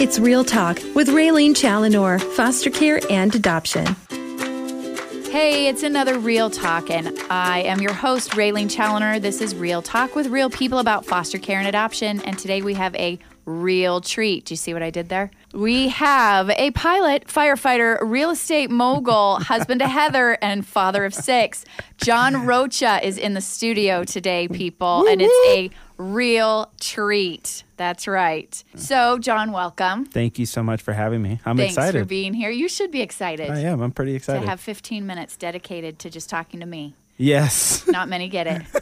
It's Real Talk with Raylene Challenor, foster care and adoption. Hey, it's another Real Talk, and I am your host, Raylene Challoner. This is Real Talk with real people about foster care and adoption, and today we have a real treat. Do you see what I did there? We have a pilot, firefighter, real estate mogul, husband to Heather, and father of six. Jon Rocha is in the studio today, people, and it's a real treat. That's right. So, Jon, welcome. Thank you so much for having me. I'm Thanks excited. for being here. You should be excited I am. I'm pretty excited. to have 15 minutes dedicated to just talking to me. Yes, Not many get it.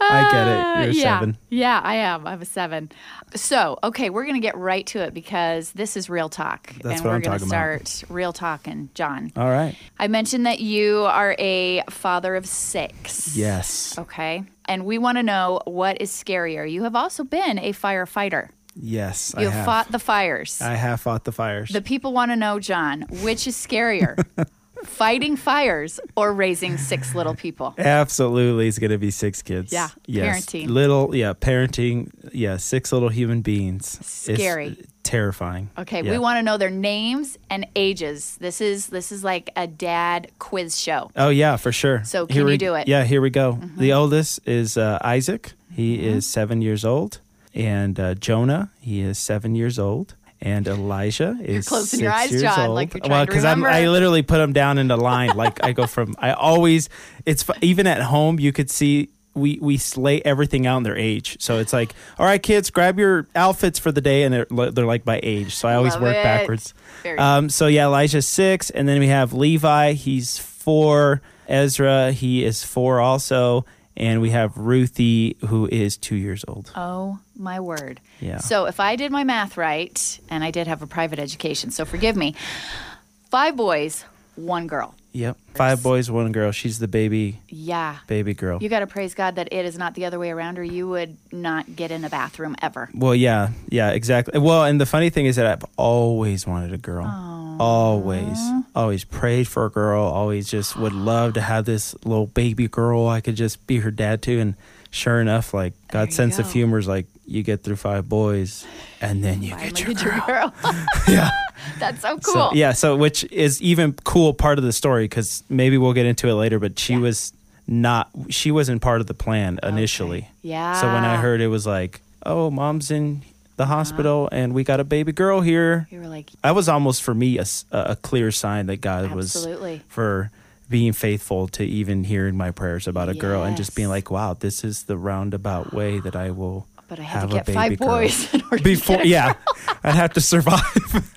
I get it. Uh, You're a yeah. seven. Yeah, I am. I'm a seven. So, okay, we're going to get right to it because this is real talk. That's and we're gonna talking about. start real talking, Jon. All right. I mentioned that you are a father of six. Yes. Okay. And we want to know what is scarier. You have also been a firefighter. Yes. You have have fought the fires. I have fought the fires. the people want to know, Jon, which is scarier? Fighting fires or raising six little people? Absolutely, it's going to be six kids. Yeah, Yes. parenting. Little, yeah, parenting. Yeah, six little human beings. It's Scary. terrifying. Okay, Yeah. we want to know their names and ages. This is this is like a dad quiz show. Oh yeah, for sure. So can Here you we- do it? Mm-hmm. Yeah, here we go. The oldest is uh, Isaac. He is seven years old, and uh, Jonah. He is seven years old. And Elijah is closing six your eyes, years Jon, old. like you're well, trying I'm, I literally put them down in the line. like I go from. I always. It's even at home. You could see we we slay everything out in their age. So it's like, all right, kids, grab your outfits for the day, and they're they're like by age. So I always Love work it. backwards. Um, so yeah, Elijah's six, and then we have Levi. He's four. Ezra, he is four also, and we have Ruthie, who is two years old. Oh my word. Yeah. So if I did my math right, and I did have a private education, so forgive me. Five boys, one girl. Yep, five boys, one girl. She's the baby, Yeah. baby girl. You got to praise God that it is not the other way around, or you would not get in a bathroom ever. well, yeah, yeah, exactly. Well, and the funny thing is that I've always wanted a girl. Always, always prayed for a girl. Always just would love to have this little baby girl. I could just be her dad too. And sure enough, like God's sense go. of humor is like you get through five boys, and then you Finally get your get your girl. yeah. That's so cool. So, yeah, so which is even cool part of the story because maybe we'll get into it later. But she Yeah. was not. She wasn't part of the plan initially. Yeah. So when I heard it was like, oh, mom's in the hospital and we got a baby girl here, You were like, that was almost for me a clear sign that God Absolutely. was for being faithful to even hearing my prayers about a girl and just being Yes. like, wow, this is the roundabout way that I will. but I had have to get five boys in order before a yeah i'd have to survive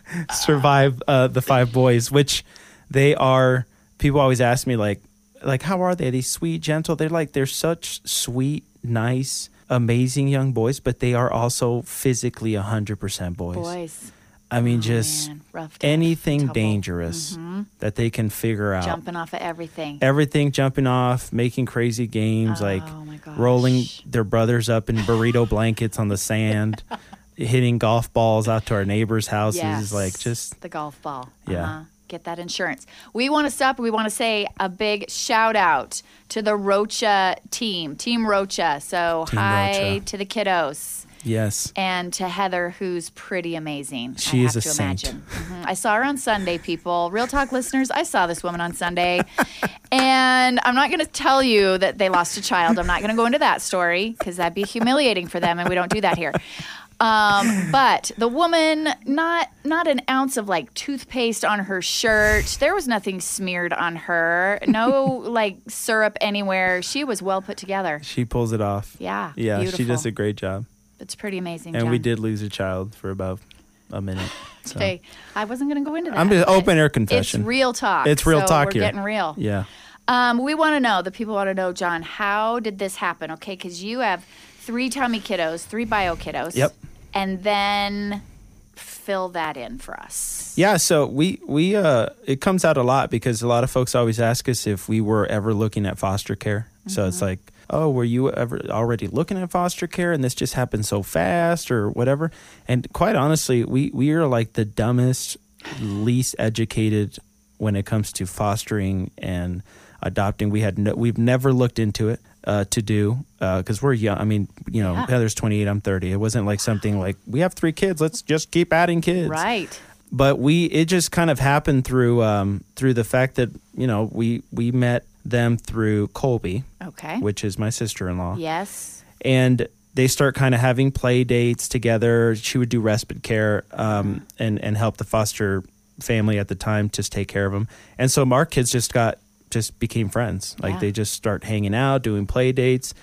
survive uh, the five boys which they are people always ask me like like how are they are they sweet gentle they're like they're such sweet nice amazing young boys but they are also physically 100% boys, boys. i mean Oh, just man. Rough, tough, anything trouble. dangerous that they can figure out Jumping off of everything. everything jumping off making crazy games like Oh, my rolling their brothers up in burrito blankets on the sand hitting golf balls out to our neighbors houses Yes. like just the golf ball. Yeah. Uh-huh. Get that insurance. We want to stop. We want to say a big shout out to the Rocha team, Team Rocha. So Team hi Rocha. to the kiddos yes and to Heather, who's pretty amazing. She I is have a to saint. imagine. Mhm. I saw her on Sunday. People, Real Talk listeners, I saw this woman on Sunday, and I'm not going to tell you that they lost a child. I'm not going to go into that story because that'd be humiliating for them, and we don't do that here. Um, but the woman, not not an ounce of like toothpaste on her shirt. There was nothing smeared on her. No like syrup anywhere. She was well put together. she pulls it off Yeah, yeah she does a great job It's pretty amazing. and we did lose a child for about a minute so Hey, I wasn't going to go into that. i'm just but open air confession. It's confession real talk. It's real so talk We're here. getting real. yeah Um, we want to know. The people want to know, Jon. How did this happen? Okay, because you have three Tommy kiddos, three bio kiddos. Yep. And then fill that in for us. Yeah, so we we uh it comes out a lot because a lot of folks always ask us if we were ever looking at foster care. So Mm-hmm. it's like, "Oh, were you ever already looking at foster care and this just happened so fast or whatever?" And quite honestly, we we are like the dumbest, least educated when it comes to fostering and adopting. We had no, we've never looked into it. Uh, to do uh because we're young. I mean, you know, Yeah. Heather's 28, I'm 30. It wasn't like something like we have three kids. Let's just keep adding kids. Right. But we it just kind of happened through um, through the fact that you know we we met them through Colby, Okay. which is my sister in law yes. and they start kind of having play dates together. She would do respite care um, and and help the foster family at the time just take care of them. And so our kids just got just became friends. Like Yeah. they just start hanging out, doing play dates,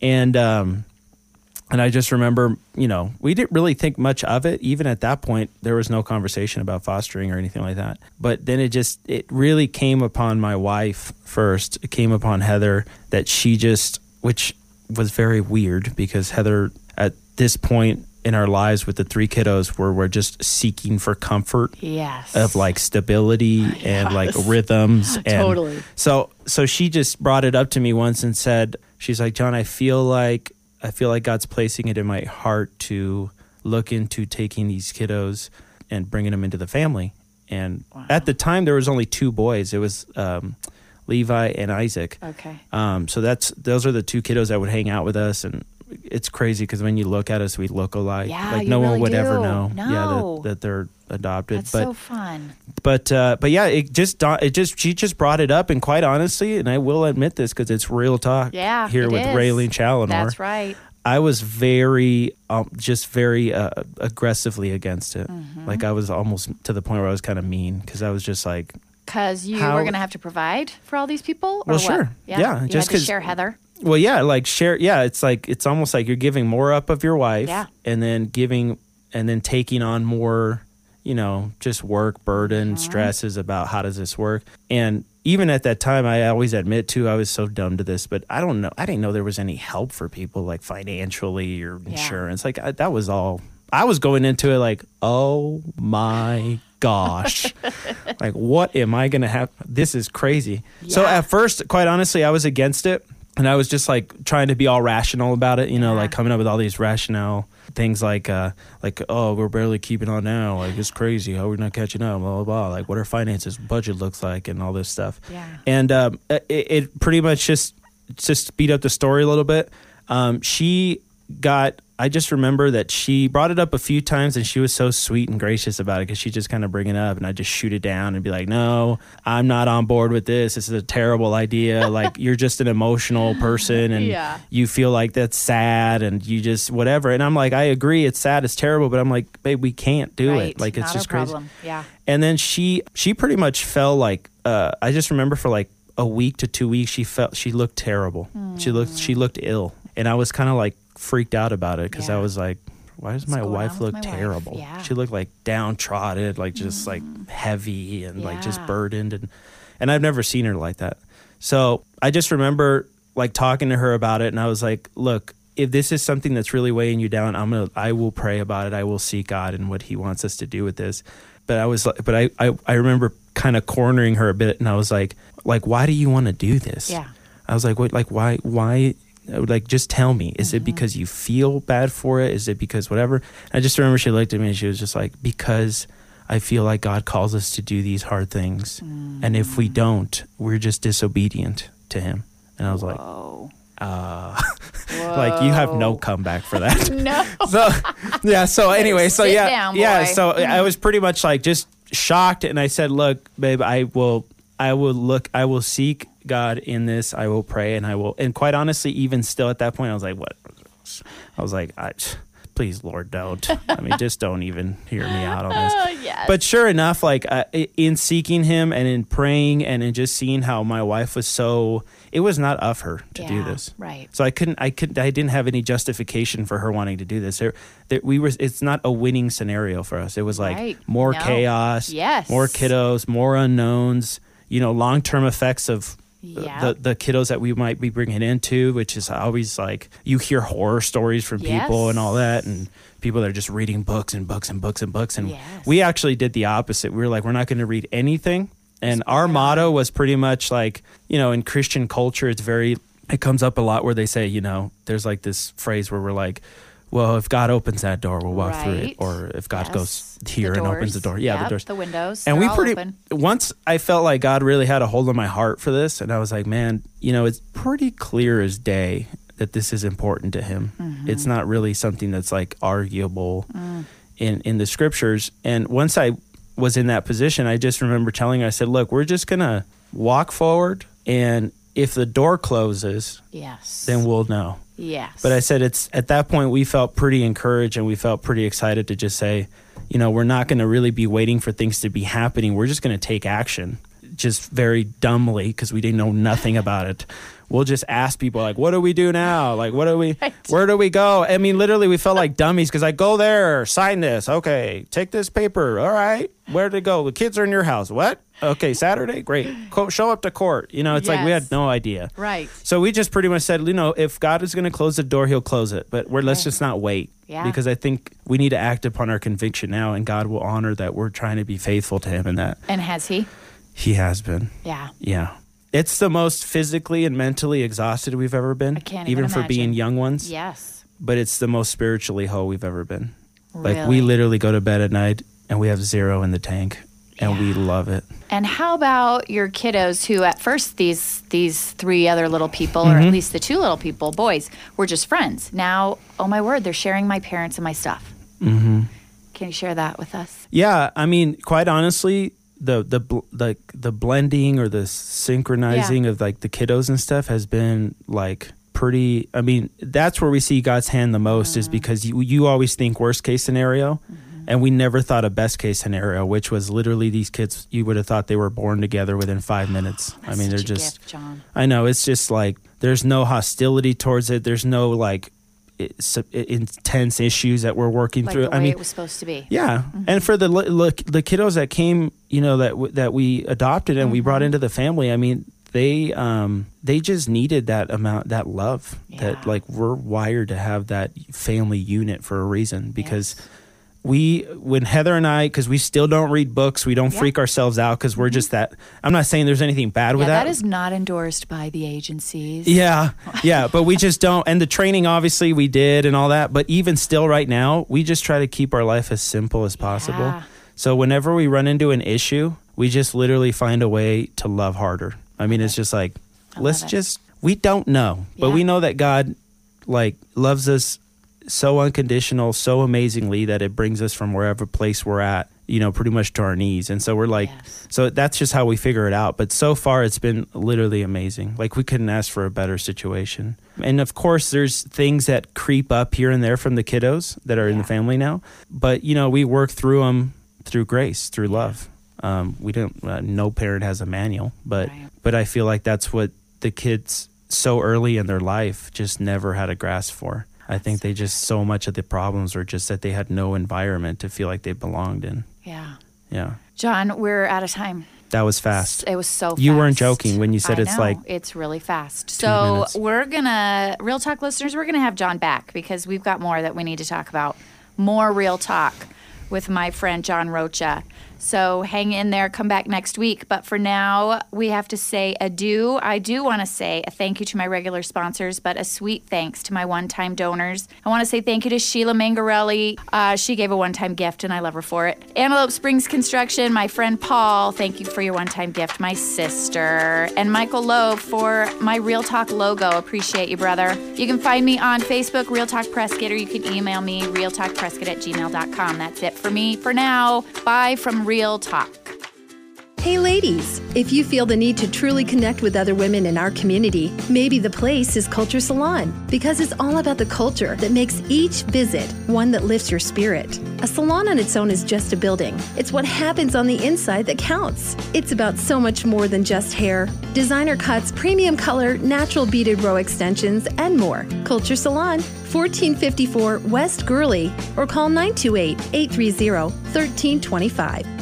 and um, and I just remember, you know, we didn't really think much of it. Even at that point, there was no conversation about fostering or anything like that. But then it just, it really came upon my wife first. It came upon Heather that she just, which was very weird because Heather, at this point in our lives with the three kiddos, where we're just seeking for comfort Yes. of like stability and like rhythms and Totally. so so she just brought it up to me once and said she's like Jon I feel like I feel like God's placing it in my heart to look into taking these kiddos and bringing them into the family and at the time there was only two boys it was um, Levi and Isaac Okay. um, so that's those are the two kiddos that would hang out with us, and it's crazy because when you look at us, we look alike. Yeah, like no one really would ever know. No. Yeah, that, that they're adopted. That's but so fun. but uh, but yeah, it just it just she just brought it up, and quite honestly, and I will admit this because it's real talk. Yeah, here it with is. Raylene Challenor. That's right. I was very, um, just very uh, aggressively against it. Mm-hmm. Like I was almost to the point where I was kind of mean because I was just like, Because you How- were going to have to provide for all these people? Or Well, what? sure. Yeah, You just had to 'cause- share Heather. Well, yeah, like share. Yeah, it's like it's almost like you're giving more up of your wife, Yeah. and then giving, and then taking on more, you know, just work burden, Mm-hmm. stresses about how does this work. And even at that time, I always admit to I was so dumb to this, but I don't know. I didn't know there was any help for people like financially or insurance. Like I, that was all. I was going into it like, oh my gosh, like what am I gonna have? This is crazy. So at first, quite honestly, I was against it. And I was just like trying to be all rational about it, you know, Yeah. like coming up with all these rationale things like, uh, like oh, we're barely keeping on now, like it's crazy, how we're not catching up, blah blah blah, like what our finances budget looks like, and all this stuff. Yeah. And um, it, it pretty much just just speed up the story a little bit. Um, she got. I just remember that she brought it up a few times, and she was so sweet and gracious about it because she just kind of bring it up, and I just shoot it down and be like, "No, I'm not on board with this. This is a terrible idea. like you're just an emotional person, and Yeah. you feel like that's sad, and you just whatever." And I'm like, "I agree, it's sad, it's terrible, but I'm like, babe, we can't do right. it. Like it's Not just crazy." Yeah. and then she she pretty much fell like uh i just remember for like a week to two weeks she felt she looked terrible she looked she looked ill and i was kind of like freaked out about it because i was like why does my wife look my wife? terrible? Yeah. she looked like downtrodden like just like mm. heavy and like just burdened and and i've never seen her like that. So i just remember like talking to her about it and i was like look if this is something that's really weighing you down i'm gonna i will pray about it. I will seek god and what he wants us to do with this. But i was like but i i, I remember kind of cornering her a bit and i was like like why do you want to do this? Yeah. i was like what like why why like just tell me is Mm-hmm. it because you feel bad for it is it because whatever i just remember she looked at me and she was just like because i feel like god calls us to do these hard things and if we don't we're just disobedient to him and i was like Oh. uh like you have no comeback for that No. so yeah so anyway so yeah down, yeah boy. Mm-hmm. so i was pretty much like just shocked and i said look babe i will i will look i will seek god in this i will pray and i will and quite honestly even still at that point i was like what i was like I, please lord don't i mean just don't even hear me out on this Oh, yes. but sure enough, like uh, in seeking him and in praying and in just seeing how my wife was so, it was not of her to do this. right. So I couldn't, I couldn't, I didn't have any justification for her wanting to do this. There, there we were. It's not a winning scenario for us. It was like Right. more No. chaos, Yes. more kiddos, more unknowns. You know, long term effects of. Uh, yeah. The the kiddos that we might be bringing into, which is always like you hear horror stories from people and all that, and people that are just reading books and books and books and books, and Yes. we actually did the opposite. We were like, we're not going to read anything. And our motto was pretty much like, you know, in Christian culture, it's very, it comes up a lot where they say, you know, there's like this phrase where we're like, well, if God opens that door, we'll walk through it, or if God Yes. goes here and opens the door, yeah, Yep, the doors, the windows. and we pretty open. once I felt like God really had a hold on my heart for this, and I was like, man, you know, it's pretty clear as day that this is important to Him. Mm-hmm. It's not really something that's like arguable Mm. in in the scriptures. And once I was in that position, I just remember telling her, I said, look, we're just gonna walk forward, and if the door closes, Yes. then we'll know. yes. But I said it's at that point we felt pretty encouraged and we felt pretty excited to just say, you know, we're not going to really be waiting for things to be happening. We're just going to take action, just very dumbly because we didn't know nothing about it. We'll just ask people like, "What do we do now? Like, what do we? Right. Where do we go?" I mean, literally, we felt like dummies because I go there, sign this, okay, take this paper, all right. Where to go? The kids are in your house. What? Okay, Saturday, great. Co- show up to court. You know, it's like we had no idea. right. So we just pretty much said, you know, if God is going to close the door, He'll close it. But we're let's just not wait, Yeah. because I think we need to act upon our conviction now, and God will honor that we're trying to be faithful to Him, in that And has he? He has been. Yeah. Yeah, it's the most physically and mentally exhausted we've ever been, I can't even even for being young ones. Yes. But it's the most spiritually whole we've ever been. Really? Like we literally go to bed at night and we have zero in the tank, and we love it. And how about your kiddos who at first these these three other little people or Mm-hmm. at least the two little people, boys, were just friends. Now, oh my word, they're sharing my parents and my stuff. Mm-hmm. Can you share that with us? Yeah, I mean, quite honestly, the the bl- the blending or the synchronizing of like the kiddos and stuff has been like pretty. I mean, that's where we see God's hand the most is because you you always think worst case scenario, and we never thought a best case scenario, which was literally these kids. You would have thought they were born together within five minutes. I mean, they're just. gift. I know it's just like there's no hostility towards it. There's no like. Intense issues that we're working Like through. I mean, it was supposed to be. yeah, and for the look the kiddos that came, you know that w- that we adopted and we Mm-hmm. brought into the family. I mean, they um they just needed that amount that love Yeah. that like we're wired to have that family unit for a reason because Yes. We when Heather and I because we still don't read books, we don't Yeah. Mm-hmm. freak ourselves out because we're just that. I'm not saying there's anything bad Yeah, with that is not endorsed by the agencies. yeah, yeah, but we just don't. And the training, obviously, we did and all that. But even still, right now, we just try to keep our life as simple as possible. Yeah. So whenever we run into an issue, we just literally find a way to love harder. I mean, it's just like, let's just, we don't know, but we know that God, like, loves us so unconditional, so amazingly that it brings us from wherever place we're at, you know, pretty much to our knees. And so we're like, Yes. so that's just how we figure it out. But so far, it's been literally amazing. Like we couldn't ask for a better situation. And of course, there's things that creep up here and there from the kiddos that are in the family now. But you know, we work through them through grace, through love. Um, we don't. Uh, no parent has a manual, but Right. but I feel like that's what the kids so early in their life just never had a grasp for. I think they just so much of the problems were just that they had no environment to feel like they belonged in. Yeah. Yeah, Jon, we're out of time. that was fast. It was so You weren't joking when you said I it's know. like it's really fast. So minutes. we're gonna real talk listeners, we're gonna have Jon back because we've got more that we need to talk about. More real talk with my friend Jon Rocha. So hang in there, come back next week. But for now, we have to say adieu. I do want to say a thank you to my regular sponsors, but a sweet thanks to my one time donors. I want to say thank you to Sheila Mangarelli. Uh, she gave a one time gift, and I love her for it. Antelope Springs Construction, my friend Paul, thank you for your one time gift. My sister, and Michael Lowe for my Real Talk logo. Appreciate you, brother. You can find me on Facebook, Real Talk Prescott, or you can email me, realtalkprescott at gmail.com. That's it for me for now. Bye from Real Talk. Hey, ladies, if you feel the need to truly connect with other women in our community, maybe the place is Culture Salon because it's all about the culture that makes each visit one that lifts your spirit. A salon on its own is just a building, it's what happens on the inside that counts. It's about so much more than just hair, designer cuts, premium color, natural beaded row extensions, and more. Culture Salon, 1454 West Gurley, or call 928 830 1325.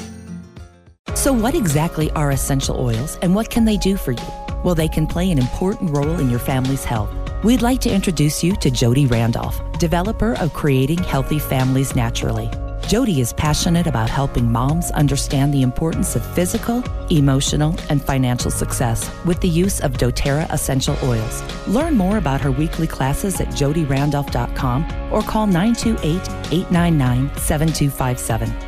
So, what exactly are essential oils and what can they do for you? Well, they can play an important role in your family's health. We'd like to introduce you to Jody Randolph, developer of Creating Healthy Families Naturally. Jody is passionate about helping moms understand the importance of physical, emotional, and financial success with the use of doTERRA essential oils. Learn more about her weekly classes at jodyrandolph.com or call 928 899 7257.